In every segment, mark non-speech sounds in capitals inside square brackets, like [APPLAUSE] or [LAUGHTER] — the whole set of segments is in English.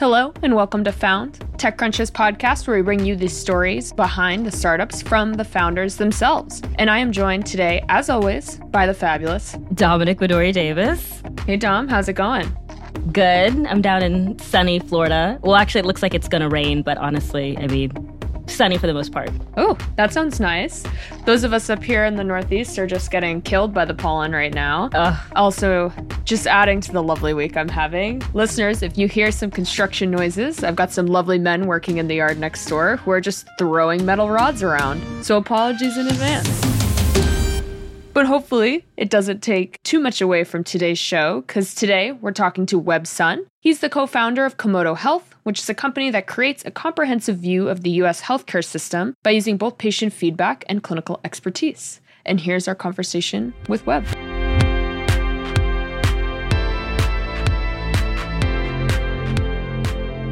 Hello, and welcome to Found, TechCrunch's podcast where we bring you the stories behind the startups from the founders themselves. And I am joined today, as always, by the fabulous Dominic Madori Davis. Hey, Dom, how's it going? Good. I'm down in sunny Florida. Well, actually, it looks like it's going to rain, but honestly, I mean, sunny for the most part. Oh, that sounds nice. Those of us up here in the Northeast are just getting killed by the pollen right now. Ugh. Also, just adding to the lovely week I'm having. Listeners, if you hear some construction noises, I've got some lovely men working in the yard next door who are just throwing metal rods around. So apologies in advance. But hopefully, it doesn't take too much away from today's show, because today we're talking to Web Sun. He's the co founder of Komodo Health, which is a company that creates a comprehensive view of the US healthcare system by using both patient feedback and clinical expertise. And here's our conversation with Web.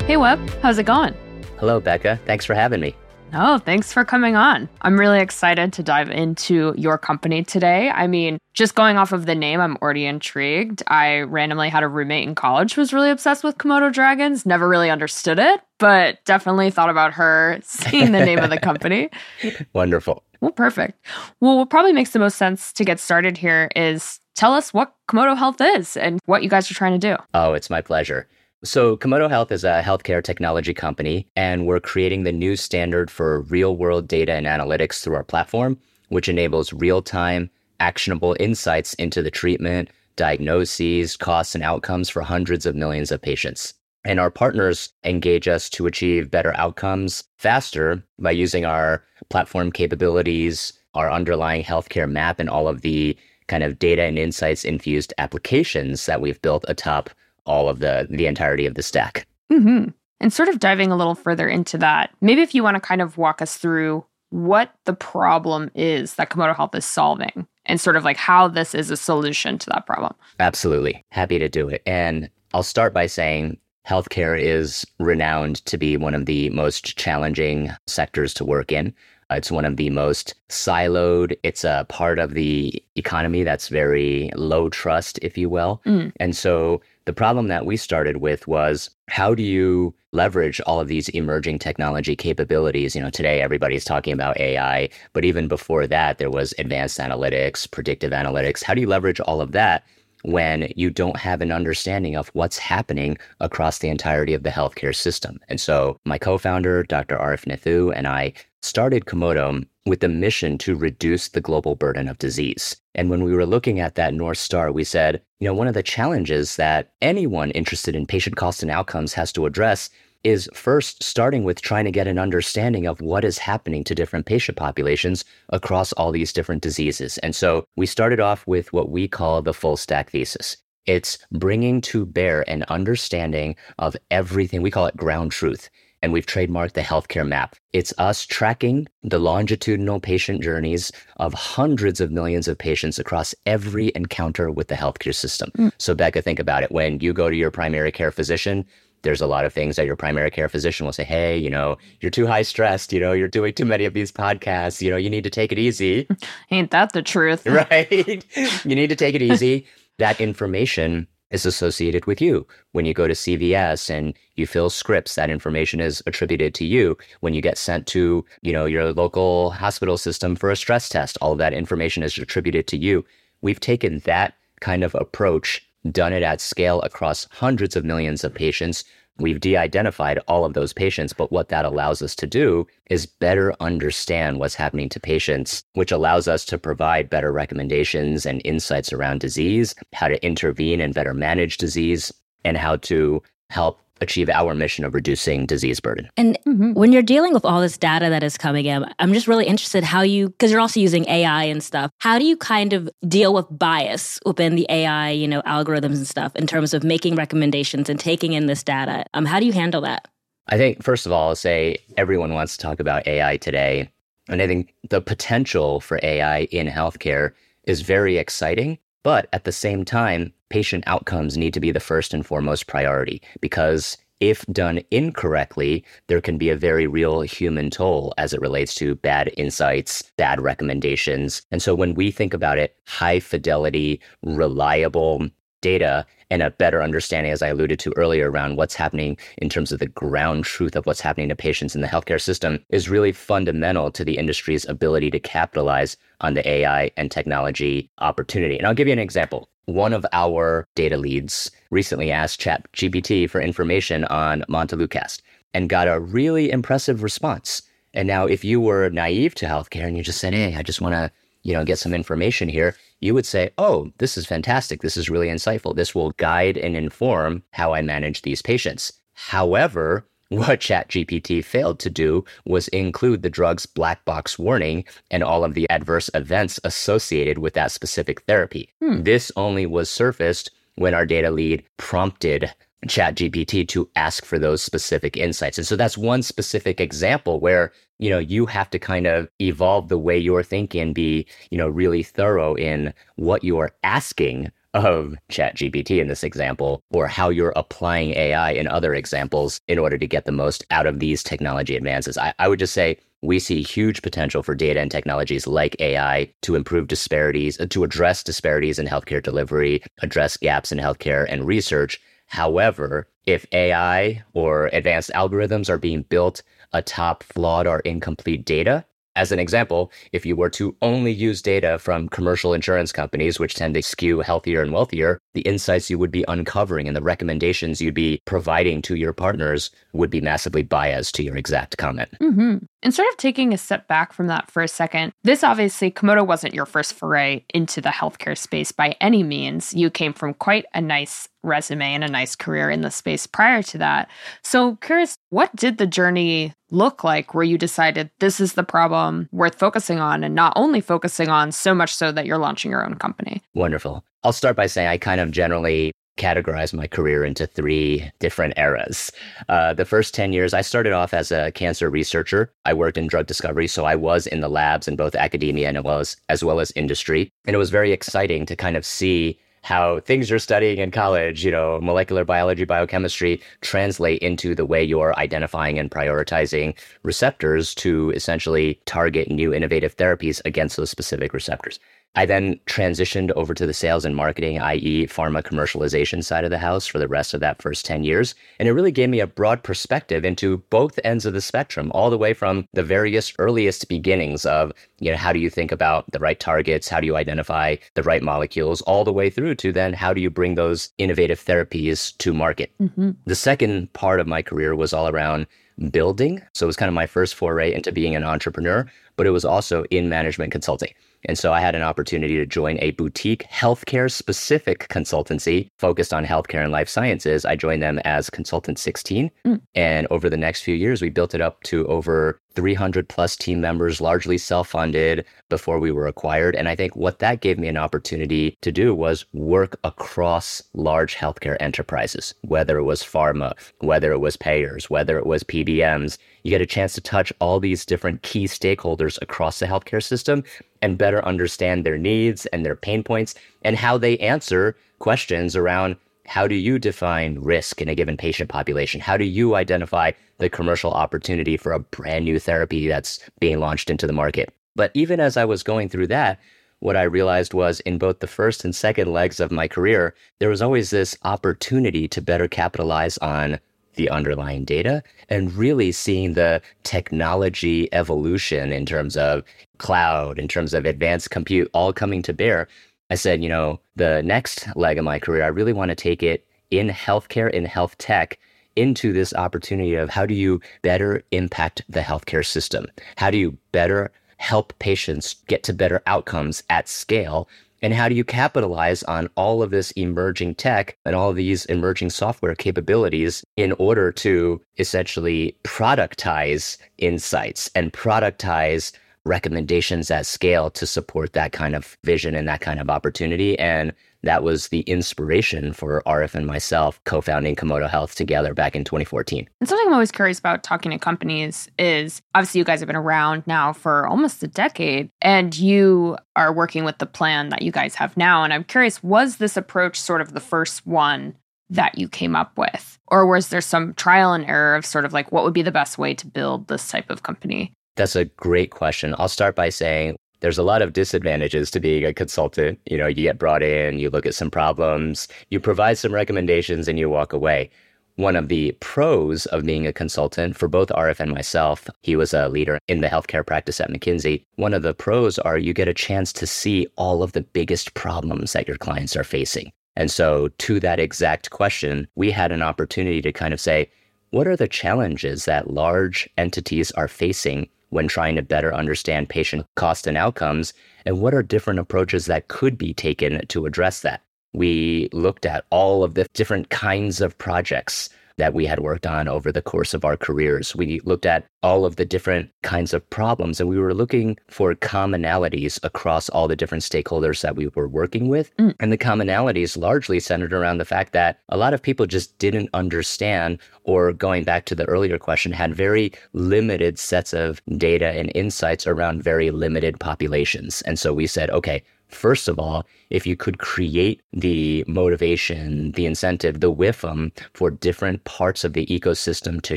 Hey, Web, how's it going? Hello, Becca. Thanks for having me. Oh, thanks for coming on. I'm really excited to dive into your company today. I mean, just going off of the name, I'm already intrigued. I randomly had a roommate in college who was really obsessed with Komodo dragons, never really understood it, but definitely thought about her [LAUGHS] seeing the name of the company. [LAUGHS] Wonderful. Well, perfect. Well, what probably makes the most sense to get started here is tell us what Komodo Health is and what you guys are trying to do. Oh, it's my pleasure. So, Komodo Health is a healthcare technology company, and we're creating the new standard for real world data and analytics through our platform, which enables real time, actionable insights into the treatment, diagnoses, costs, and outcomes for hundreds of millions of patients. And our partners engage us to achieve better outcomes faster by using our platform capabilities, our underlying healthcare map, and all of the kind of data and insights infused applications that we've built atop all of the the entirety of the stack. Mm-hmm. And sort of diving a little further into that, maybe if you want to kind of walk us through what the problem is that Komodo Health is solving and sort of like how this is a solution to that problem. Absolutely. Happy to do it. And I'll start by saying healthcare is renowned to be one of the most challenging sectors to work in. It's one of the most siloed. It's a part of the economy that's very low trust, if you will. Mm. And so the problem that we started with was how do you leverage all of these emerging technology capabilities? You know, today everybody's talking about AI, but even before that, there was advanced analytics, predictive analytics. How do you leverage all of that when you don't have an understanding of what's happening across the entirety of the healthcare system? And so my co founder, Dr. Arif Nathoo, and I started Komodo with the mission to reduce the global burden of disease. And when we were looking at that North Star, we said, you know, one of the challenges that anyone interested in patient cost and outcomes has to address is first starting with trying to get an understanding of what is happening to different patient populations across all these different diseases. And so we started off with what we call the full stack thesis. It's bringing to bear an understanding of everything. We call it ground truth and we've trademarked the healthcare map. It's us tracking the longitudinal patient journeys of hundreds of millions of patients across every encounter with the healthcare system. Mm. So, Becca, think about it. When you go to your primary care physician, there's a lot of things that your primary care physician will say, Hey, you know, you're too high stressed. You know, you're doing too many of these podcasts. You know, you need to take it easy. [LAUGHS] Ain't that the truth? [LAUGHS] right. you need to take it easy. [LAUGHS] that information is associated with you. When you go to CVS and you fill scripts, that information is attributed to you. When you get sent to, you know, your local hospital system for a stress test, all of that information is attributed to you. We've taken that kind of approach, done it at scale across hundreds of millions of patients We've de identified all of those patients, but what that allows us to do is better understand what's happening to patients, which allows us to provide better recommendations and insights around disease, how to intervene and better manage disease, and how to help achieve our mission of reducing disease burden. And mm-hmm. when you're dealing with all this data that is coming in, I'm just really interested how you because you're also using AI and stuff. How do you kind of deal with bias within the AI, you know, algorithms and stuff in terms of making recommendations and taking in this data? Um, how do you handle that? I think first of all, I'll say everyone wants to talk about AI today. And I think the potential for AI in healthcare is very exciting. But at the same time, patient outcomes need to be the first and foremost priority because if done incorrectly, there can be a very real human toll as it relates to bad insights, bad recommendations. And so when we think about it, high fidelity, reliable, data and a better understanding, as I alluded to earlier, around what's happening in terms of the ground truth of what's happening to patients in the healthcare system is really fundamental to the industry's ability to capitalize on the AI and technology opportunity. And I'll give you an example. One of our data leads recently asked ChatGPT for information on Montelukast and got a really impressive response. And now, if you were naive to healthcare and you just said, "Hey, I just want to, you know, get some information here," you would say, "Oh, this is fantastic. This is really insightful. This will guide and inform how I manage these patients." However, [LAUGHS] what ChatGPT failed to do was include the drug's black box warning and all of the adverse events associated with that specific therapy. Hmm. This only was surfaced when our data lead prompted ChatGPT to ask for those specific insights. And so that's one specific example where, you know, you have to kind of evolve the way you're thinking be, you know, really thorough in what you are asking of ChatGPT in this example, or how you're applying AI in other examples in order to get the most out of these technology advances. I, I would just say we see huge potential for data and technologies like AI to improve disparities, uh, to address disparities in healthcare delivery, address gaps in healthcare and research. However, if AI or advanced algorithms are being built atop flawed or incomplete data, as an example, if you were to only use data from commercial insurance companies, which tend to skew healthier and wealthier, the insights you would be uncovering and the recommendations you'd be providing to your partners would be massively biased to your exact comment. Mm-hmm. And sort of taking a step back from that for a second, this obviously, Komodo wasn't your first foray into the healthcare space by any means. You came from quite a nice resume and a nice career in the space prior to that. So, curious, what did the journey look like where you decided this is the problem worth focusing on and not only focusing on so much so that you're launching your own company? Wonderful. I'll start by saying I kind of generally categorize my career into three different eras. Uh, the first 10 years, I started off as a cancer researcher. I worked in drug discovery, so I was in the labs in both academia and as well as, as well as industry. And it was very exciting to kind of see how things you're studying in college, you know, molecular biology, biochemistry, translate into the way you're identifying and prioritizing receptors to essentially target new innovative therapies against those specific receptors. I then transitioned over to the sales and marketing, i.e., pharma commercialization side of the house for the rest of that first 10 years. And it really gave me a broad perspective into both ends of the spectrum, all the way from the various earliest beginnings of, you know, how do you think about the right targets? How do you identify the right molecules? All the way through to then how do you bring those innovative therapies to market? Mm-hmm. The second part of my career was all around building. So it was kind of my first foray into being an entrepreneur, but it was also in management consulting. And so I had an opportunity to join a boutique healthcare specific consultancy focused on healthcare and life sciences. I joined them as consultant 16. Mm. And over the next few years, we built it up to over 300 plus team members, largely self funded before we were acquired. And I think what that gave me an opportunity to do was work across large healthcare enterprises, whether it was pharma, whether it was payers, whether it was PBMs. You get a chance to touch all these different key stakeholders across the healthcare system and better understand their needs and their pain points and how they answer questions around how do you define risk in a given patient population? How do you identify the commercial opportunity for a brand new therapy that's being launched into the market? But even as I was going through that, what I realized was in both the first and second legs of my career, there was always this opportunity to better capitalize on the underlying data and really seeing the technology evolution in terms of cloud, in terms of advanced compute, all coming to bear I said, you know, the next leg of my career, I really want to take it in healthcare, in health tech, into this opportunity of how do you better impact the healthcare system? How do you better help patients get to better outcomes at scale? And how do you capitalize on all of this emerging tech and all these emerging software capabilities in order to essentially productize insights and productize recommendations at scale to support that kind of vision and that kind of opportunity. And that was the inspiration for Arif and myself co-founding Komodo Health together back in 2014. And something I'm always curious about talking to companies is obviously you guys have been around now for almost a decade and you are working with the plan that you guys have now. And I'm curious, was this approach sort of the first one that you came up with? Or was there some trial and error of sort of like what would be the best way to build this type of company? That's a great question. I'll start by saying there's a lot of disadvantages to being a consultant. You know, you get brought in, you look at some problems, you provide some recommendations, and you walk away. One of the pros of being a consultant for both Arif and myself, he was a leader in the healthcare practice at McKinsey. One of the pros are you get a chance to see all of the biggest problems that your clients are facing. And so, to that exact question, we had an opportunity to kind of say, what are the challenges that large entities are facing when trying to better understand patient cost and outcomes? And what are different approaches that could be taken to address that? We looked at all of the different kinds of projects that we had worked on over the course of our careers. We looked at all of the different kinds of problems and we were looking for commonalities across all the different stakeholders that we were working with. Mm. And the commonalities largely centered around the fact that a lot of people just didn't understand, or going back to the earlier question, had very limited sets of data and insights around very limited populations. And so we said, okay, First of all, if you could create the motivation, the incentive, the WIFM for different parts of the ecosystem to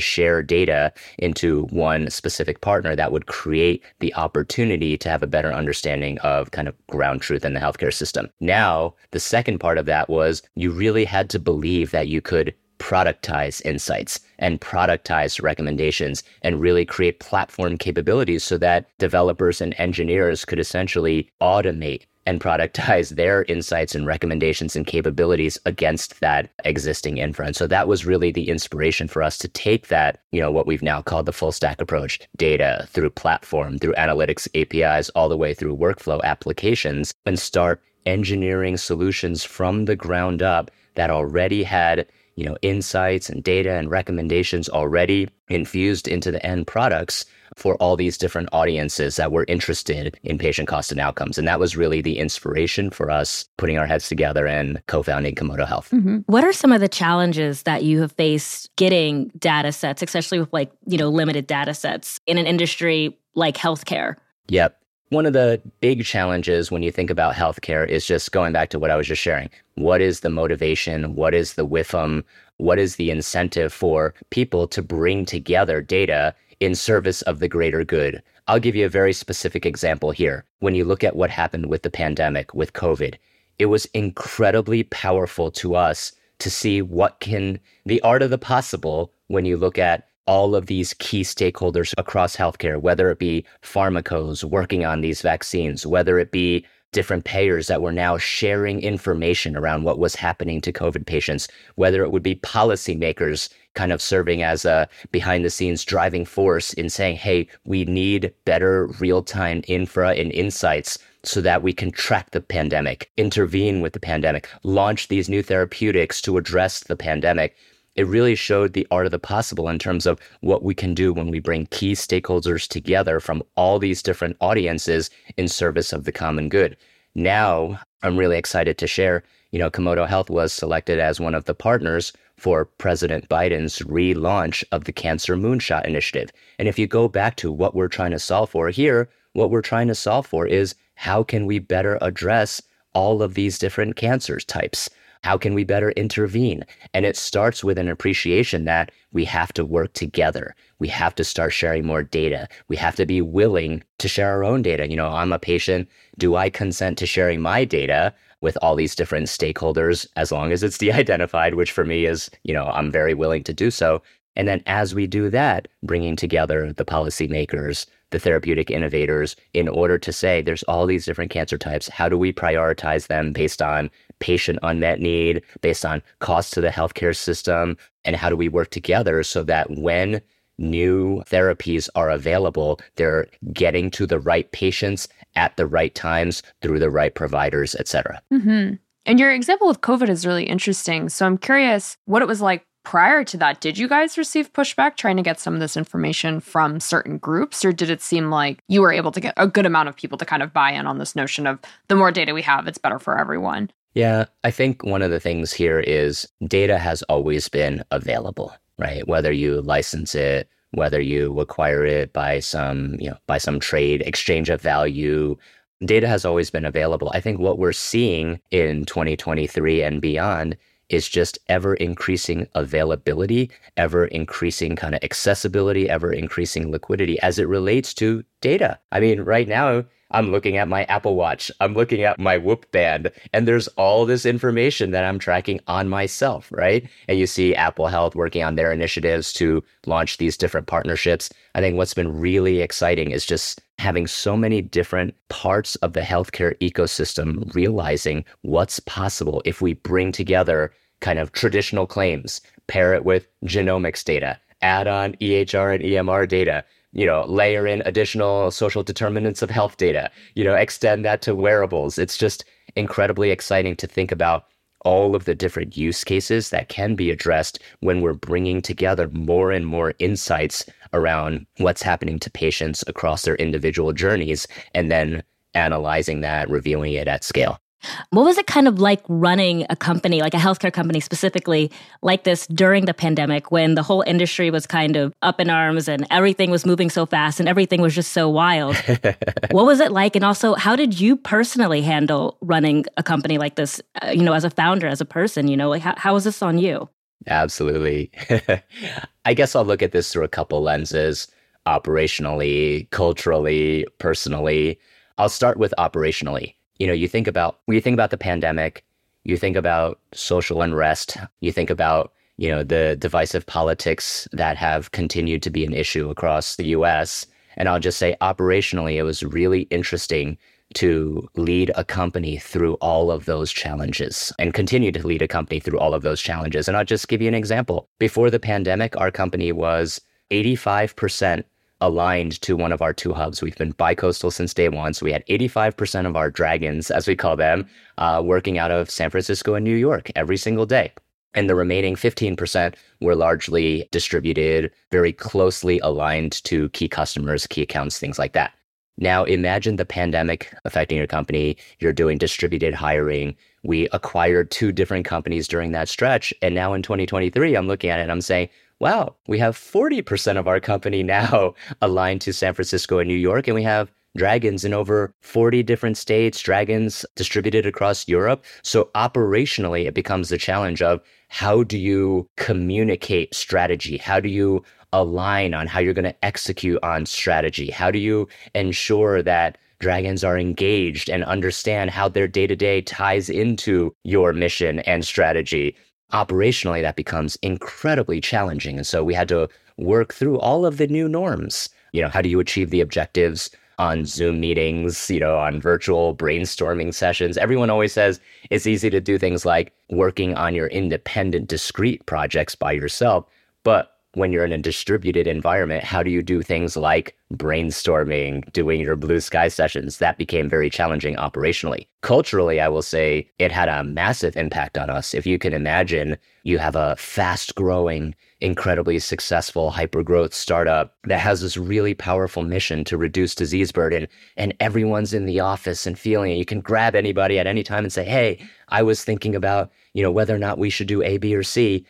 share data into one specific partner, that would create the opportunity to have a better understanding of kind of ground truth in the healthcare system. Now, the second part of that was you really had to believe that you could productize insights and productize recommendations and really create platform capabilities so that developers and engineers could essentially automate and productize [LAUGHS] their insights and recommendations and capabilities against that existing. And so that was really the inspiration for us to take that, you know, what we've now called the full stack approach, data through platform, through analytics APIs, all the way through workflow applications and start engineering solutions from the ground up that already had you know insights and data and recommendations already infused into the end products for all these different audiences that were interested in patient cost and outcomes. And that was really the inspiration for us putting our heads together and co founding Komodo Health. Mm-hmm. What are some of the challenges that you have faced getting data sets, especially with like, you know, limited data sets in an industry like healthcare? Yep. One of the big challenges when you think about healthcare is just going back to what I was just sharing. What is the motivation? What is the WIFM? What is the incentive for people to bring together data in service of the greater good. I'll give you a very specific example here. When you look at what happened with the pandemic, with COVID, it was incredibly powerful to us to see what can the art of the possible when you look at all of these key stakeholders across healthcare, whether it be pharmacos working on these vaccines, whether it be different payers that were now sharing information around what was happening to COVID patients, whether it would be policymakers kind of serving as a behind the scenes driving force in saying, hey, we need better real time infra and insights so that we can track the pandemic, intervene with the pandemic, launch these new therapeutics to address the pandemic. It really showed the art of the possible in terms of what we can do when we bring key stakeholders together from all these different audiences in service of the common good. Now, I'm really excited to share, you know, Komodo Health was selected as one of the partners for President Biden's relaunch of the Cancer Moonshot Initiative. And if you go back to what we're trying to solve for here, what we're trying to solve for is how can we better address all of these different cancers types? How can we better intervene? And it starts with an appreciation that we have to work together. We have to start sharing more data. We have to be willing to share our own data. You know, I'm a patient. Do I consent to sharing my data? With all these different stakeholders as long as it's [LAUGHS] de-identified, which for me is, you know, I'm very willing to do so. And then as we do that, bringing together the policymakers, the therapeutic innovators in order to say there's all these different cancer types. How do we prioritize them based on patient unmet need, based on cost to the healthcare system? And how do we work together so that when new therapies are available, they're getting to the right patients at the right times through the right providers, et cetera. Mm-hmm. And your example with COVID is really interesting. So I'm curious what it was like prior to that. Did you guys receive pushback trying to get some of this information from certain groups, or did it seem like you were able to get a good amount of people to kind of buy in on this notion of the more data we have, it's better for everyone? Yeah, I think one of the things here is data has always been available, right? Whether you license it, whether you acquire it by some, you know, by some trade, exchange of value, data has always been available. I think what we're seeing in 2023 and beyond is just ever increasing availability, ever increasing kind of accessibility, ever increasing liquidity as it relates to data. I mean, right now, I'm looking at my Apple Watch, I'm looking at my Whoop band, and there's all this information that I'm tracking on myself, right? And you see Apple Health working on their initiatives to launch these different partnerships. I think what's been really exciting is just having so many different parts of the healthcare ecosystem realizing what's possible if we bring together kind of traditional claims, pair it with genomics data, add on EHR and EMR data, you know, layer in additional social determinants of health data, you know, extend that to wearables. It's just incredibly exciting to think about all of the different use cases that can be addressed when we're bringing together more and more insights around what's happening to patients across their individual journeys and then analyzing that, reviewing it at scale. What was it kind of like running a company, like a healthcare company specifically, like this during the pandemic when the whole industry was kind of up in arms and everything was moving so fast and everything was just so wild? [LAUGHS] what was it like? And also, how did you personally handle running a company like this, uh, you know, as a founder, as a person? You know, like how, how was this on you? Absolutely. [LAUGHS] I guess I'll look at this through a couple lenses operationally, culturally, personally. I'll start with operationally you know, you think about when you think about the pandemic, you think about social unrest, you think about you know the divisive politics that have continued to be an issue across the U.S. And I'll just say, operationally, it was really interesting to lead a company through all of those challenges and continue to lead a company through all of those challenges. And I'll just give you an example. Before the pandemic, our company was 85% aligned to one of our two hubs. We've been bicoastal since day one. So we had 85% of our dragons, as we call them, uh, working out of San Francisco and New York every single day. And the remaining 15% were largely distributed, very closely aligned to key customers, key accounts, things like that. Now, imagine the pandemic affecting your company. You're doing distributed hiring. We acquired two different companies during that stretch. And now in 2023, I'm looking at it and I'm saying, wow, we have 40% of our company now [LAUGHS] aligned to San Francisco and New York, and we have dragons in over 40 different states, dragons distributed across Europe. So operationally, it becomes the challenge of how do you communicate strategy? How do you align on how you're going to execute on strategy? How do you ensure that dragons are engaged and understand how their day to day ties into your mission and strategy? Operationally that becomes incredibly challenging. And so we had to work through all of the new norms. You know, how do you achieve the objectives on Zoom meetings, you know, on virtual brainstorming sessions? Everyone always says it's easy to do things like working on your independent, discrete projects by yourself. But when you're in a distributed environment, how do you do things like brainstorming, doing your blue sky sessions? That became very challenging operationally. Culturally, I will say it had a massive impact on us. If you can imagine, you have a fast growing, incredibly successful hyper growth startup that has this really powerful mission to reduce disease burden, and everyone's in the office and feeling it. You can grab anybody at any time and say, Hey, I was thinking about, you know, whether or not we should do A, B, or C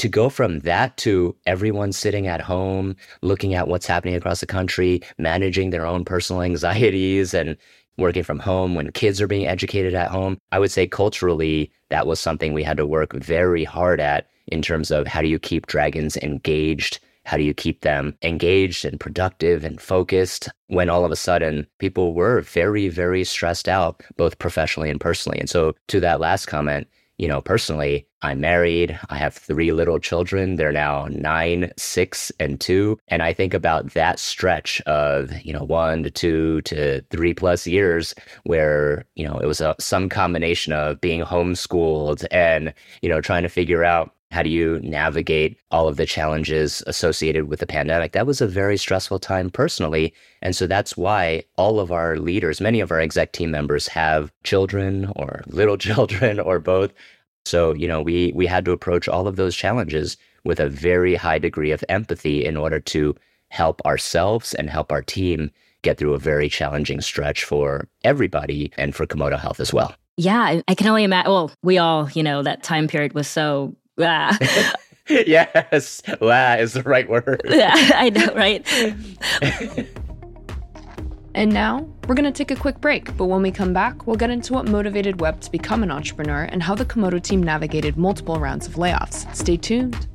to go from that to everyone sitting at home, looking at what's happening across the country, managing their own personal [LAUGHS] anxieties and working from home when kids are being educated at home, I would say culturally, that was something we had to work very hard at in terms of how do you keep dragons engaged? How do you keep them engaged and productive and focused when all of a sudden people were very, very stressed out, both professionally and personally? And so, to that last comment, you know, personally, I'm married. I have three little children. They're now nine, six, and two. And I think about that stretch of, you know, one to two to three plus years where, you know, it was a, some combination of being homeschooled and, you know, trying to figure out how do you navigate all of the challenges associated with the pandemic? That was a very stressful time personally. And so that's why all of our leaders, many of our exec team members have children or [LAUGHS] little children or both. So, you know, we we had to approach all of those challenges with a very high degree of empathy in order to help ourselves and help our team get through a very challenging stretch for everybody and for Komodo Health as well. Yeah, I can only imagine. Well, we all, you know, that time period was so Ah. [LAUGHS] yes, wow is the right word. [LAUGHS] Yeah, I know, right? [LAUGHS] and now we're going to take a quick break, but when we come back, we'll get into what motivated Web to become an entrepreneur and how the Komodo team navigated multiple rounds of layoffs. Stay tuned.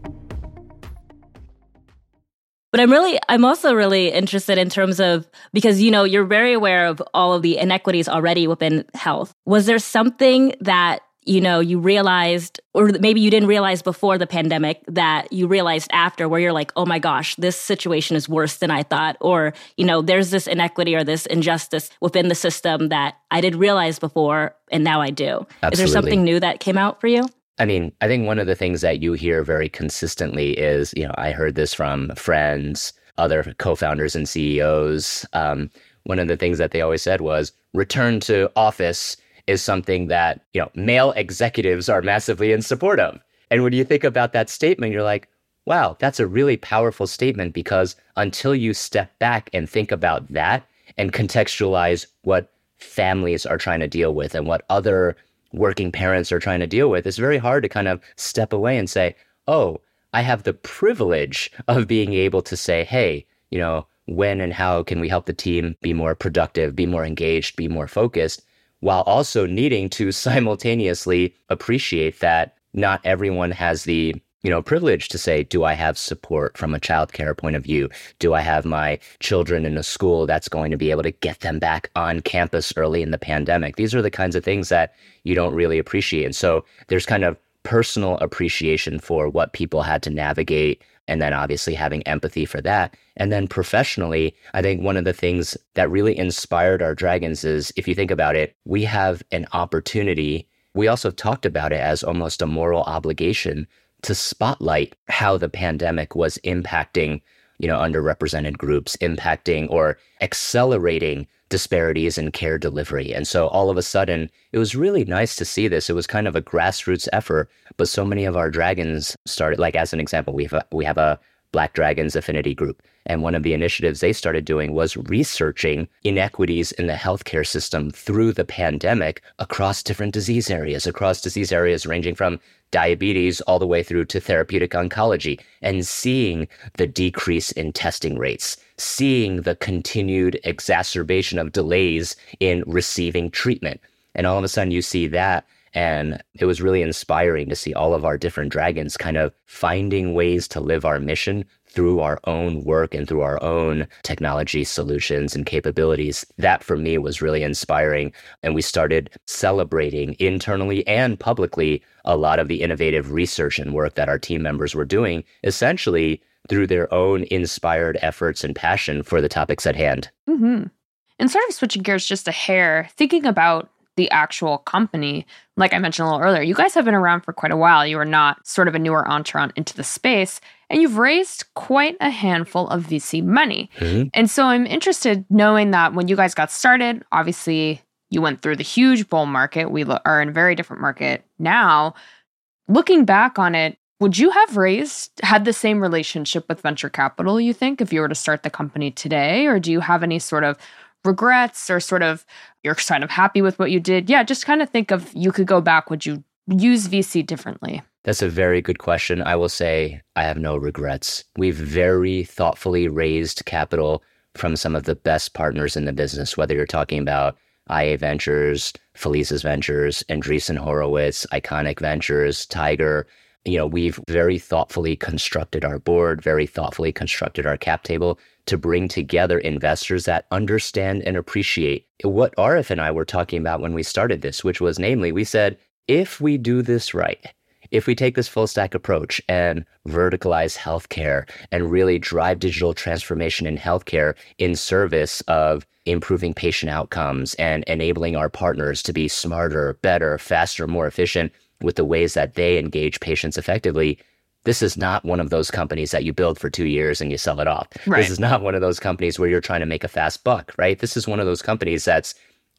But I'm really, I'm also really interested in terms of because you know you're very aware of all of the inequities already within health. Was there something that you know you realized or maybe you didn't realize before the pandemic that you realized after where you're like oh my gosh this situation is worse than i thought or you know there's this inequity or this injustice within the system that i didn't realize before and now i do Absolutely. is there something new that came out for you I mean, I think one of the things that you hear very consistently is, you know, I heard this from friends, other co-founders and CEOs. Um, one of the things that they always said was return to office is something that, you know, male executives are massively in support of. And when you think about that statement, you're like, wow, that's a really powerful statement because until you step back and think about that and contextualize what families are trying to deal with and what other working parents are trying to deal with, it's very hard to kind of step away and say, oh, I have the privilege of being able to say, hey, you know, when and how can we help the team be more productive, be more engaged, be more focused, while also needing to [LAUGHS] simultaneously appreciate that not everyone has the you know privilege to say do i have support from a childcare point of view? Do i have my children in a school that's going to be able to get them back on campus early in the pandemic? These are the kinds of things that you don't really appreciate. And so there's kind of personal appreciation for what people had to navigate and then obviously having empathy for that. And then professionally i think one of the things that really inspired our dragons is if you think about it we have an opportunity we also talked about it as almost a moral obligation to spotlight how the pandemic was impacting, you know, underrepresented groups, impacting or accelerating disparities in care delivery. And so all of a sudden, it was really nice to see this. It was kind of a grassroots effort, but so many of our dragons started like as an example, we have a, we have a Black Dragons Affinity Group. And one of the initiatives they started doing was researching inequities in the healthcare system through the pandemic across different disease areas, across disease areas ranging from diabetes all the way through to therapeutic oncology, and seeing the decrease in testing rates, seeing the continued exacerbation of delays in receiving treatment. And all of a sudden, you see that and it was really inspiring to see all of our different dragons kind of finding ways to live our mission through our own work and through our own technology solutions and capabilities. That for me was really inspiring. And we started celebrating internally and publicly a lot of the innovative research and work that our team members were doing, essentially through their own inspired efforts and passion for the topics at hand. Mm-hmm. And sort of switching gears just a hair, thinking about the actual company, like I mentioned a little earlier, you guys have been around for quite a while. You are not sort of a newer entrant into the space, and you've raised quite a handful of VC money. Mm-hmm. And so I'm interested knowing that when you guys got started, obviously you went through the huge bull market. We are in a very different market now. Looking back on it, would you have raised had the same relationship with venture capital you think if you were to start the company today or do you have any sort of regrets or sort of you're kind of happy with what you did? Yeah, just kind of think of you could go back. Would you use VC differently? That's a very good question. I will say I have no regrets. We've very thoughtfully raised capital from some of the best partners in the business, whether you're talking about IA Ventures, Felicis Ventures, Andreessen Horowitz, ICONIQ Ventures, Tiger. You know, we've very thoughtfully constructed our board, very thoughtfully constructed our cap table to bring together investors that understand and appreciate what Arif and I were talking about when we started this, which was namely, we said, if we do this right, if we take this full stack approach and verticalize healthcare and really drive digital transformation in healthcare in service of improving patient outcomes and enabling our partners to be smarter, better, faster, more efficient with the ways that they engage patients effectively, this is not one of those companies that you build for two years and you sell it off. Right. This is not one of those companies where you're trying to make a fast buck, right? This is one of those companies that's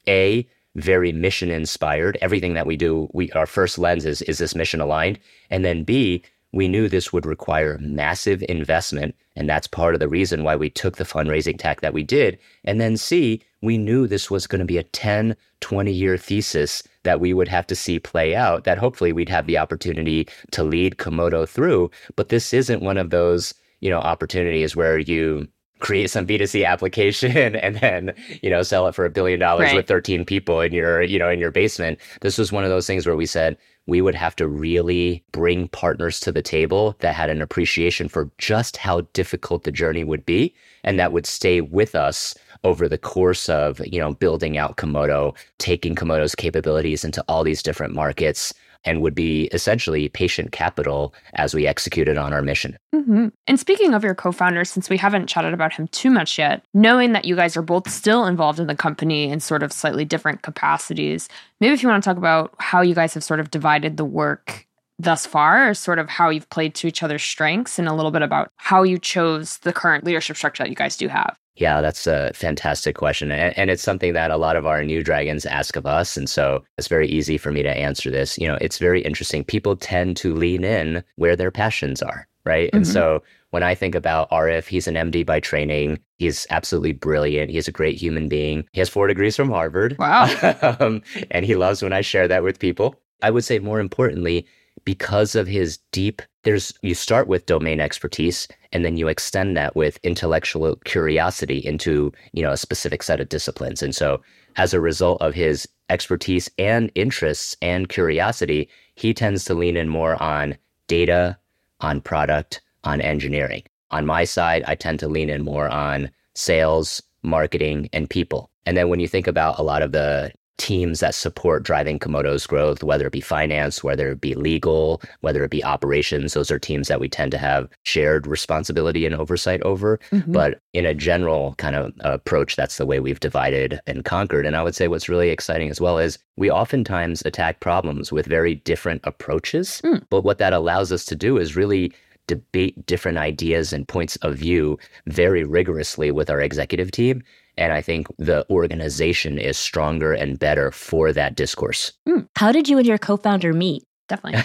a very mission inspired. Everything that we do, we our first lens is is this mission aligned, and then B, we knew this would require massive investment, and that's part of the reason why we took the fundraising tack that we did. And then C, we knew this was going to be a 10, 20 year thesis that we would have to see play out, that hopefully we'd have the opportunity to lead Komodo through. But this isn't one of those, you know, opportunities where you create some B2C application [LAUGHS] and then, you know, sell it for a billion dollars right. with 13 people in your, you know, in your basement. This was one of those things where we said, we would have to really bring partners to the table that had an appreciation for just how difficult the journey would be and that would stay with us over the course of, you know, building out Komodo, taking Komodo's capabilities into all these different markets and would be essentially patient capital as we executed on our mission. Mm-hmm. And speaking of your co founder, since we haven't chatted about him too much yet, knowing that you guys are both still involved in the company in sort of slightly different capacities, maybe if you want to talk about how you guys have sort of divided the work thus far, or sort of how you've played to each other's strengths, and a little bit about how you chose the current leadership structure that you guys do have. Yeah, that's a fantastic question. And, it's something that a lot of our new dragons ask of us. And so it's very easy for me to answer this. You know, it's very interesting. People tend to lean in where their passions are, right? Mm-hmm. And so when I think about Arif, he's an MD by training. He's absolutely brilliant. He's a great human being. He has four degrees from Harvard. Wow. [LAUGHS] um, and he loves when I share that with people. I would say more importantly, because of his deep there's you start with domain expertise and then you extend that with intellectual curiosity into you know a specific set of disciplines. And so as a result of his expertise and interests and curiosity he tends to lean in more on data on product on engineering. On my side i tend to lean in more on sales marketing and people. And then when you think about a lot of the teams that support driving Komodo's growth, whether it be finance, whether it be legal, whether it be operations. Those are teams that we tend to have shared responsibility and oversight over. Mm-hmm. But in a general kind of approach, that's the way we've divided and conquered. And I would say what's really exciting as well is we oftentimes attack problems with very different approaches. Mm. But what that allows us to do is really debate different ideas and points of view very rigorously with our executive team and I think the organization is stronger and better for that discourse. Mm. How did you and your co founder meet? Definitely.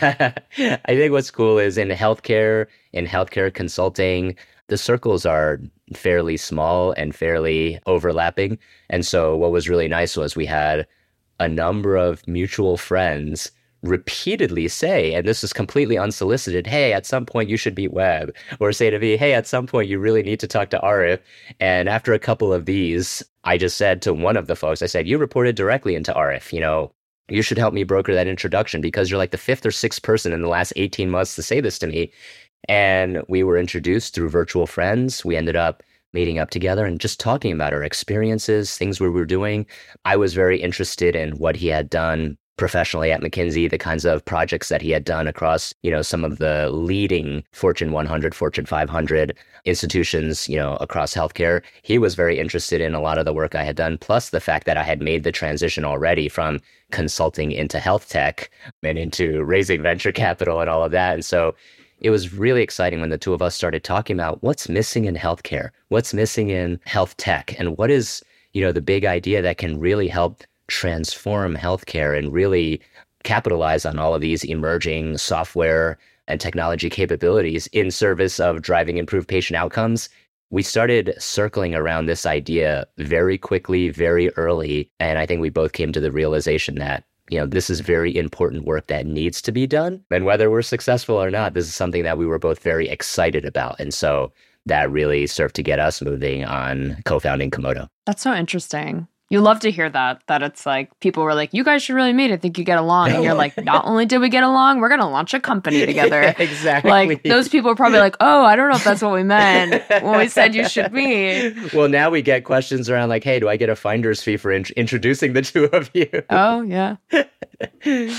[LAUGHS] I think what's cool is in healthcare, in healthcare consulting, the circles are fairly small and fairly overlapping. And so what was really nice was we had a number of mutual friends repeatedly say, and this is completely unsolicited, hey, at some point you should beat Web, or say to me, hey, at some point you really need to talk to Arif. And after a couple of these, I just said to one of the folks, I said, you reported directly into Arif, you know, you should help me broker that introduction because you're like the fifth or sixth person in the last 18 months to say this to me. And we were introduced through virtual friends. We ended up meeting up together and just talking about our experiences, things we were doing. I was very interested in what he had done professionally at McKinsey, the kinds of projects that he had done across, you know, some of the leading Fortune 100, Fortune 500 institutions, you know, across healthcare. He was very interested in a lot of the work I had done, plus the fact that I had made the transition already from consulting into health tech and into raising venture capital and all of that. And so it was really exciting when the two of us started talking about what's missing in healthcare, what's missing in health tech, and what is, you know, the big idea that can really help transform healthcare and really capitalize on all of these emerging software and technology capabilities in service of driving improved patient outcomes. We started circling around this idea very quickly, very early. And I think we both came to the realization that, you know, this is very important work that needs to be done. And whether we're successful or not, this is something that we were both very excited about. And so that really served to get us moving on co founding Komodo. That's so interesting you love to hear that that it's like people were like you guys should really meet. I think you get along. And you're like not only did we get along we're gonna launch a company [LAUGHS] together. Yeah, exactly. Like those people are probably like oh i don't know if that's what we meant when we said you should meet. Well now we get questions around like hey do i get a finder's fee for in- introducing the two of you? Oh yeah. [LAUGHS]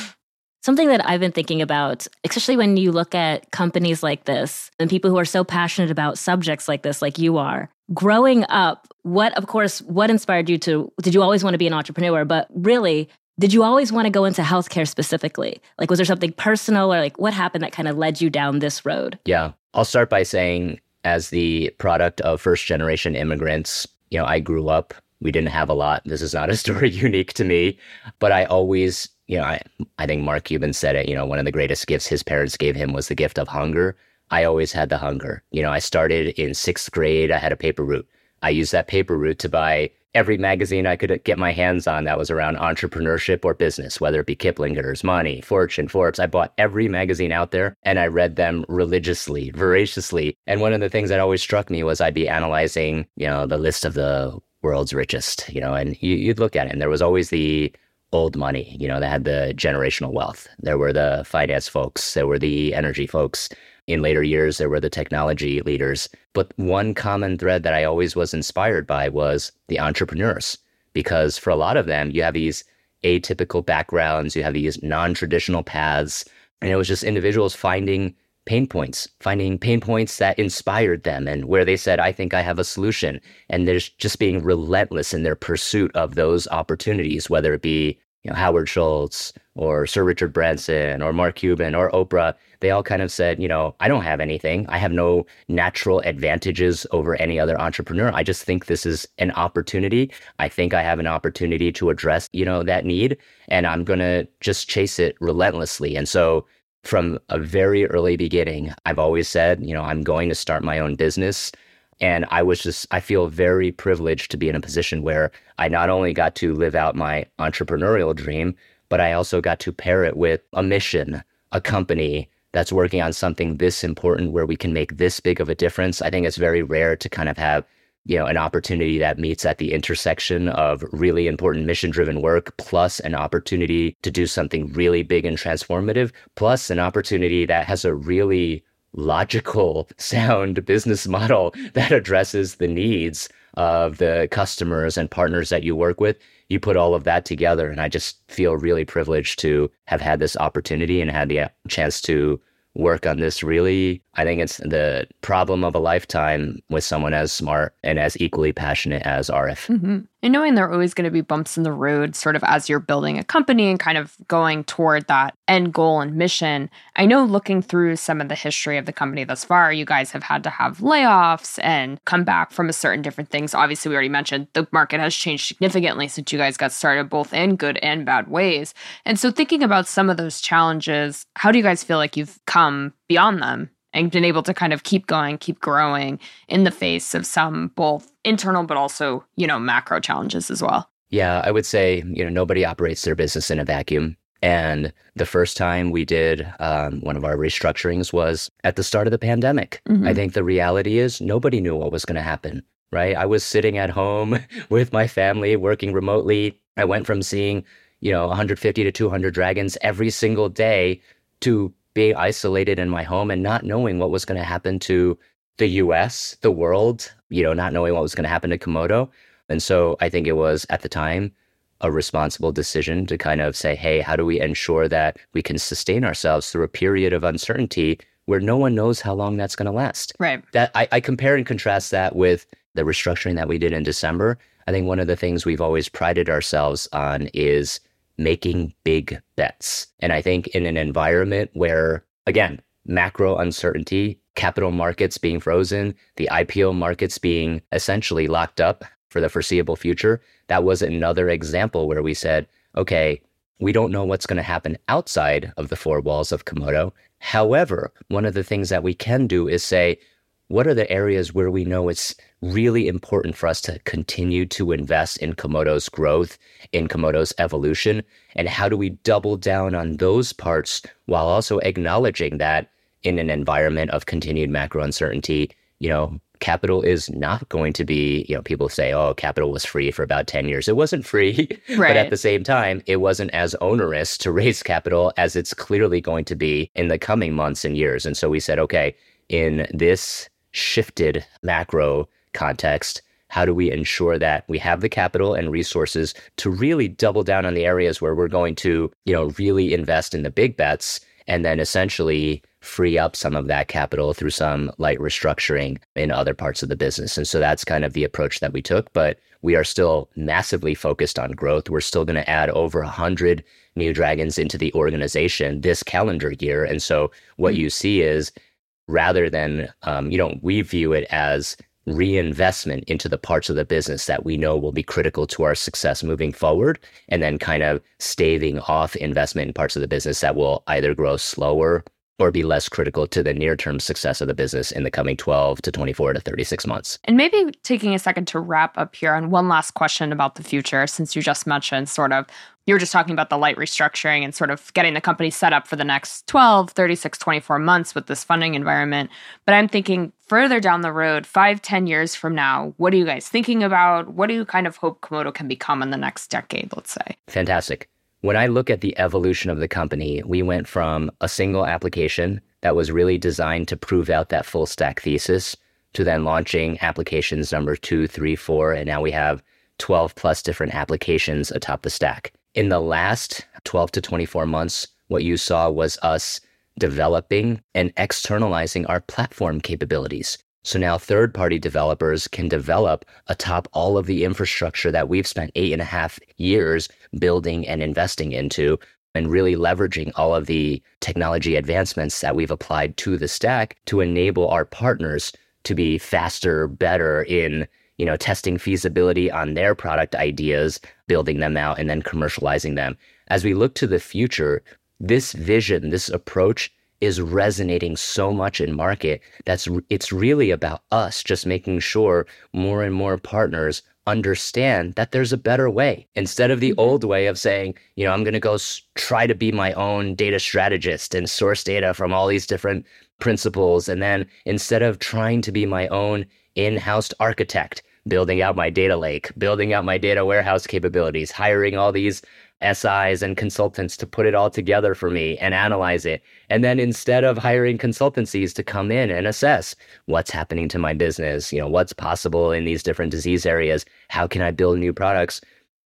Something that I've been thinking about, especially when you look at companies like this and people who are so passionate about subjects like this, like you are, growing up, what, of course, what inspired you to, did you always want to be an entrepreneur? But really, did you always want to go into healthcare specifically? Like, was there something personal or like what happened that kind of led you down this road? Yeah. I'll start by saying, as the product of first generation immigrants, you know, I grew up, we didn't have a lot. This is not a [LAUGHS] story unique to me, but I always, you know, I, I think Mark Cuban said it, you know, one of the greatest gifts his parents gave him was the gift of hunger. I always had the hunger. You know, I started in sixth grade, I had a paper route. I used that paper route to buy every magazine I could get my hands on that was around entrepreneurship or business, whether it be Kiplinger's, Money, Fortune, Forbes. I bought every magazine out there and I read them religiously, voraciously. And one of the things that always struck me was I'd be analyzing, you know, the list of the world's richest, you know, and you, would look at it and there was always the old money, you know, that had the generational wealth. There were the finance folks, there were the energy folks. In later years, there were the technology leaders. But one common thread that I always was inspired by was the entrepreneurs, because for a lot of them, you have these atypical backgrounds, you have these non traditional paths. And it was just individuals finding pain points, finding pain points that inspired them and where they said, I think I have a solution. And there's just being relentless in their pursuit of those opportunities, whether it be you know, Howard Schultz or Sir Richard Branson or Mark Cuban or Oprah, they all kind of said, you know, I don't have anything. I have no natural advantages over any other entrepreneur. I just think this is an opportunity. I think I have an opportunity to address, you know, that need and I'm going to just chase it relentlessly. And so from a very early beginning, I've always said, you know, I'm going to start my own business. And I was just, I feel very privileged to be in a position where I not only got to live out my entrepreneurial dream, but I also got to pair it with a mission, a company that's working on something this important where we can make this big of a difference. I think it's very rare to kind of have you know, an opportunity that meets at the intersection of really important mission driven work plus an opportunity to do something really big and transformative, plus an opportunity that has a really logical, sound business model that addresses the needs of the customers and partners that you work with. You put all of that together. And I just feel really privileged to have had this opportunity and had the chance to work on this really i think it's the problem of a lifetime with someone as smart and as equally passionate as Arif mm-hmm. And knowing there are always going to be bumps in the road sort of as you're building a company and kind of going toward that end goal and mission i know looking through some of the history of the company thus far you guys have had to have layoffs and come back from a certain different things. Obviously we already mentioned the market has changed significantly since you guys got started both in good and bad ways. And so thinking about some of those challenges how do you guys feel like you've come beyond them and been able to kind of keep going, keep growing in the face of some both internal but also, you know, macro challenges as well. Yeah, I would say, you know, nobody operates their business in a vacuum. And the first time we did um, one of our restructurings was at the start of the pandemic. Mm-hmm. I think the reality is nobody knew what was going to happen, right? I was sitting at home [LAUGHS] with my family, working remotely. I went from seeing, you know, 150 to 200 dragons every single day to being isolated in my home and not knowing what was going to happen to the US, the world, you know, not knowing what was going to happen to Komodo. And so I think it was at the time a responsible decision to kind of say, hey, how do we ensure that we can sustain ourselves through a period of uncertainty where no one knows how long that's going to last? Right. That I, I compare and contrast that with the restructuring that we did in December. I think one of the things we've always prided ourselves on is making big bets. And I think in an environment where, again, macro uncertainty, capital markets being frozen, the IPO markets being essentially locked up for the foreseeable future, that was another example where we said, okay, we don't know what's going to happen outside of the four walls of Komodo. However, one of the things that we can do is say, what are the areas where we know it's really important for us to continue to invest in Komodo's growth, in Komodo's evolution, and how do we double down on those parts while also acknowledging that in an environment of continued macro uncertainty, you know, capital is not going to be, you know, people say, oh, capital was free for about 10 years. It wasn't free, right. [LAUGHS] but at the same time, it wasn't as onerous to raise capital as it's clearly going to be in the coming months and years. And so we said, okay, in this shifted macro context, how do we ensure that we have the capital and resources to really double down on the areas where we're going to, you know, really invest in the big bets and then essentially free up some of that capital through some light restructuring in other parts of the business. And so that's kind of the approach that we took, but we are still massively focused on growth. We're still going to add over 100 new dragons into the organization this calendar year. And so what mm-hmm. you see is rather than, um, you know, we view it as reinvestment into the parts of the business that we know will be critical to our success moving forward, and then kind of staving off investment in parts of the business that will either grow slower or be less critical to the near term success of the business in the coming 12 to 24 to 36 months. And maybe taking a second to wrap up here on one last question about the future, since you just mentioned sort of you were just talking about the light restructuring and sort of getting the company set up for the next 12, 36, 24 months with this funding environment. But I'm thinking further down the road, five, 10 years from now, what are you guys thinking about? What do you kind of hope Komodo can become in the next decade, let's say? Fantastic. when I look at the evolution of the company, we went from a single application that was really designed to prove out that full stack thesis to then launching applications number two, three, four, and now we have 12 plus different applications atop the stack. In the last 12 to 24 months, what you saw was us developing and externalizing our platform capabilities. So now third party developers can develop atop all of the infrastructure that we've spent eight and a half years building and investing into and really leveraging all of the technology advancements that we've applied to the stack to enable our partners to be faster, better in you know testing feasibility on their product ideas, building them out and then commercializing them. As we look to the future, this vision, this approach is resonating so much in market that's it's really about us just making sure more and more partners understand that there's a better way instead of the mm-hmm. old way of saying you know i'm going to go s- try to be my own data strategist and source data from all these different principles and then instead of trying to be my own in-house architect building out my data lake building out my data warehouse capabilities hiring all these SIs and consultants to put it all together for me and analyze it. And then instead of hiring consultancies to come in and assess what's happening to my business, you know, what's possible in these different disease areas, how can I build new products?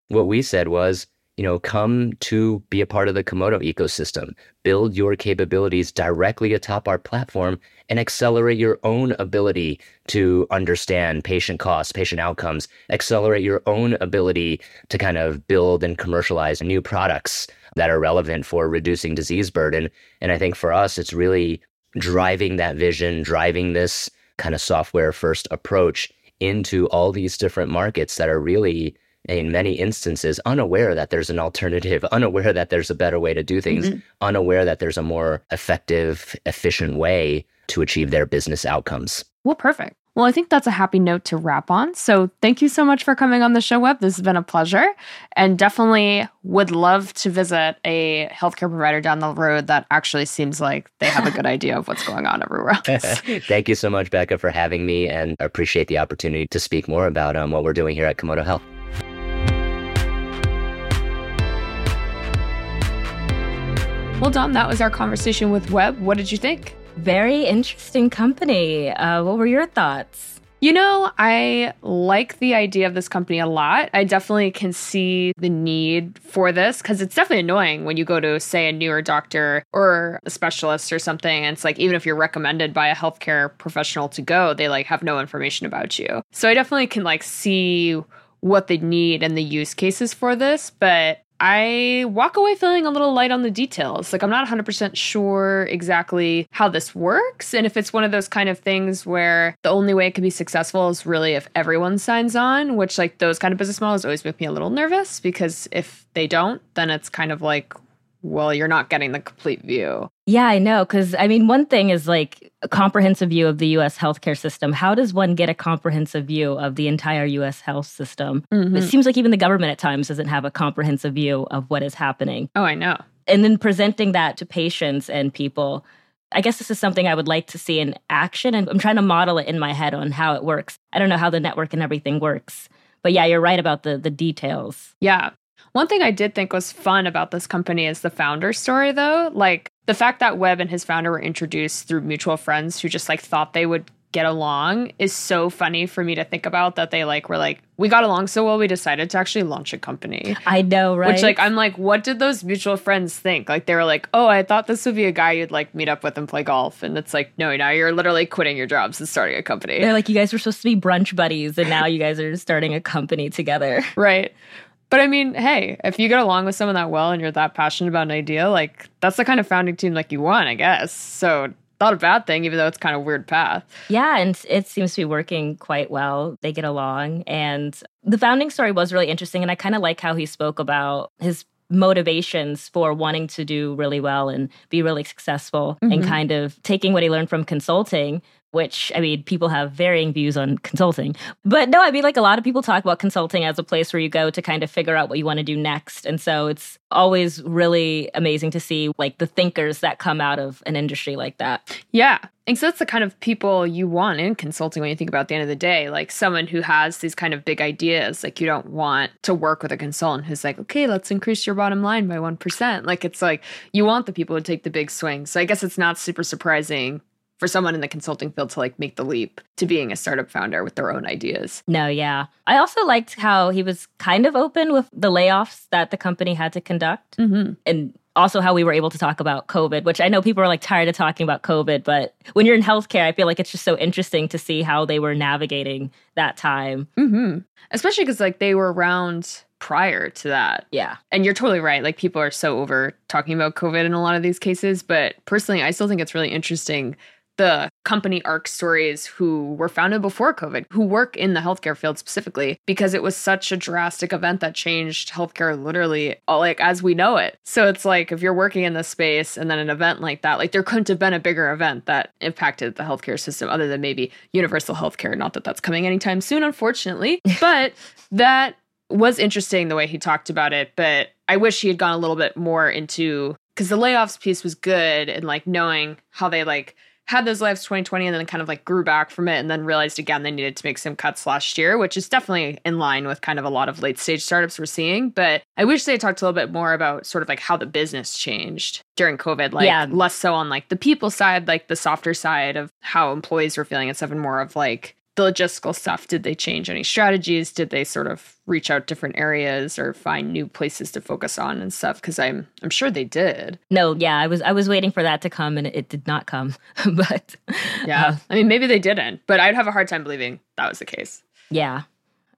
What we said was, you know, come to be a part of the Komodo ecosystem, build your capabilities directly atop our platform and accelerate your own ability to understand patient costs, patient outcomes, accelerate your own ability to kind of build and commercialize new products that are relevant for reducing disease burden. And I think for us, it's really driving that vision, driving this kind of software first approach into all these different markets that are really in many instances unaware that there's an alternative, [LAUGHS] unaware that there's a better way to do things, mm-hmm. unaware that there's a more effective, efficient way to achieve their business outcomes. Well, perfect. Well, I think that's a happy note to wrap on. So, thank you so much for coming on the show, Web. This has been a pleasure. And definitely would love to visit a healthcare provider down the road that actually seems like they have a good [LAUGHS] idea of what's going on everywhere else. [LAUGHS] thank you so much, Becca, for having me and appreciate the opportunity to speak more about um, what we're doing here at Komodo Health. Well, Dom, that was our conversation with Web. What did you think? Very interesting company. Uh, what were your thoughts? You know, I like the idea of this company a lot. I definitely can see the need for this because it's definitely annoying when you go to, say, a newer doctor or a specialist or something. And it's like, even if you're recommended by a healthcare professional to go, they like have no information about you. So I definitely can like see what they need and the use cases for this. But I walk away feeling a little light on the details. Like, I'm not 100% sure exactly how this works. And if it's one of those kind of things where the only way it can be successful is really if everyone signs on, which, like, those kind of business models always make me a little nervous because if they don't, then it's kind of like, well, you're not getting the complete view. Yeah, I know. Because, I mean, one thing is like a comprehensive view of the US healthcare system. How does one get a comprehensive view of the entire US health system? Mm-hmm. It seems like even the government at times doesn't have a comprehensive view of what is happening. Oh, I know. And then presenting that to patients and people. I guess this is something I would like to see in action. And I'm trying to model it in my head on how it works. I don't know how the network and everything works. But yeah, you're right about the the details. Yeah. One thing I did think was fun about this company is the founder story, though. Like the fact that Web and his founder were introduced through mutual friends who just like thought they would get along is so funny for me to think about that they like were like we got along so well we decided to actually launch a company. I know right? Which like i'm like what did those mutual friends think? Like they were like oh i thought this would be a guy you'd like meet up with and play golf. And it's like no now you're literally quitting your jobs and starting a company. They're like you guys were supposed to be brunch buddies and now you guys are starting a company together. Right but I mean, hey, if you get along with someone that well and you're that passionate about an idea, like that's the kind of founding team like you want, I guess. So not a bad thing, even though it's kind of weird path. Yeah, and it seems to be working quite well. They get along, and the founding story was really interesting. And I kind of like how he spoke about his motivations for wanting to do really well and be really successful, mm-hmm. and kind of taking what he learned from consulting, which I mean, people have varying views on consulting. But no, I mean, like a lot of people talk about consulting as a place where you go to kind of figure out what you want to do next. And so it's always really amazing to see like the thinkers that come out of an industry like that. Yeah. And so that's the kind of people you want in consulting when you think about the end of the day, like someone who has these kind of big ideas. Like you don't want to work with a consultant who's like, okay, let's increase your bottom line by 1%. Like it's like you want the people to take the big swings. So I guess it's not super surprising for someone in the consulting field to like make the leap to being a startup founder with their own ideas. No, yeah. I also liked how he was kind of open with the layoffs that the company had to conduct. Mm-hmm. And also how we were able to talk about COVID, which I know people are like tired of talking about COVID, but when you're in healthcare, I feel like it's just so interesting to see how they were navigating that time. Mm-hmm. Especially because like they were around prior to that. Yeah. And you're totally right. Like people are so over talking about COVID in a lot of these cases. But personally, I still think it's really interesting the company arc stories who were founded before COVID, who work in the healthcare field specifically, because it was such a drastic event that changed healthcare literally like as we know it. So it's like if you're working in this space and then an event like that, like there couldn't have been a bigger event that impacted the healthcare system other than maybe universal healthcare. Not that that's coming anytime soon, unfortunately, [LAUGHS] but that was interesting the way he talked about it. But I wish he had gone a little bit more into because the layoffs piece was good and like knowing how they like had those lives 2020 and then kind of like grew back from it and then realized again they needed to make some cuts last year, which is definitely in line with kind of a lot of late stage startups we're seeing. But I wish they talked a little bit more about sort of like how the business changed during COVID, like yeah. less so on like the people side, like the softer side of how employees were feeling and stuff, and more of like the logistical stuff. Did they change any strategies? Did they sort of reach out different areas or find new places to focus on and stuff? Because i'm i'm sure they did. No yeah i was i was waiting for that to come and it did not come [LAUGHS] but yeah uh, i mean maybe they didn't but i'd have a hard time believing that was the case. Yeah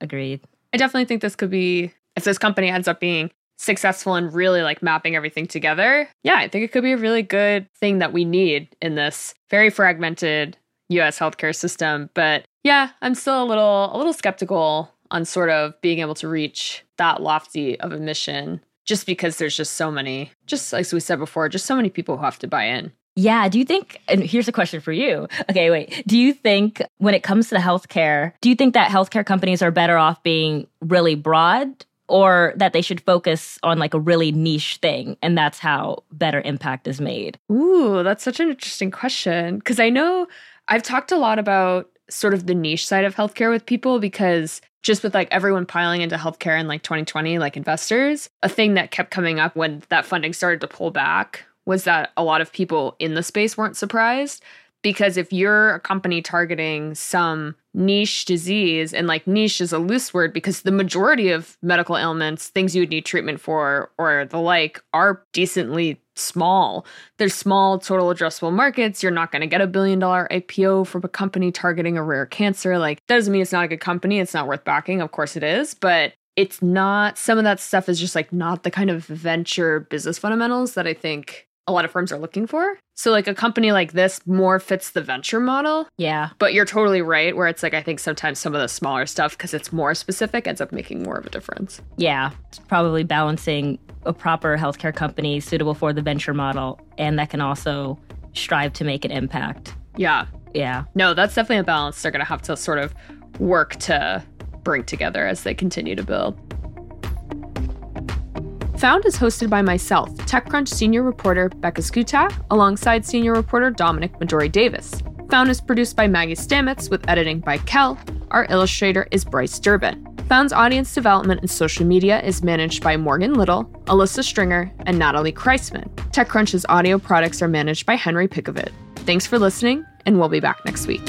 agreed. I definitely think this could be if this company ends up being successful in really like mapping everything together yeah i think it could be a really good thing that we need in this very fragmented US healthcare system. But yeah, I'm still a little a little skeptical on sort of being able to reach that lofty of a mission just because there's just so many, just as we said before, just so many people who have to buy in. Yeah. Do you think, and here's a question for you. Okay, wait. Do you think when it comes to the healthcare, do you think that healthcare companies are better off being really broad or that they should focus on like a really niche thing and that's how better impact is made? Ooh, that's such an interesting question. Cause I know I've talked a lot about sort of the niche side of healthcare with people because just with like everyone piling into healthcare in like 2020, like investors, a thing that kept coming up when that funding started to pull back was that a lot of people in the space weren't surprised. Because if you're a company targeting some niche disease, and like niche is a loose word because the majority of medical ailments, things you would need treatment for or the like, are decently small. There's small total addressable markets. You're not going to get a billion dollar IPO from a company targeting a rare cancer. Like, that doesn't mean it's not a good company. It's not worth backing. Of course it is. But it's not, some of that stuff is just like not the kind of venture business fundamentals that I think a lot of firms are looking for. So like a company like this more fits the venture model. Yeah. But you're totally right where it's like I think sometimes some of the smaller stuff because it's more specific ends up making more of a difference. Yeah. It's probably balancing a proper healthcare company suitable for the venture model and that can also strive to make an impact. Yeah. Yeah. No, that's definitely a balance they're going to have to sort of work to bring together as they continue to build. Found is hosted by myself, TechCrunch senior reporter Becca Szkutak, alongside senior reporter Dominic Madori Davis. Found is produced by Maggie Stamets with editing by Kell. Our illustrator is Bryce Durbin. Found's audience development and social media is managed by Morgan Little, Alyssa Stringer, and Natalie Kreisman. TechCrunch's audio products are managed by Henry Pickavet. Thanks for listening, and we'll be back next week.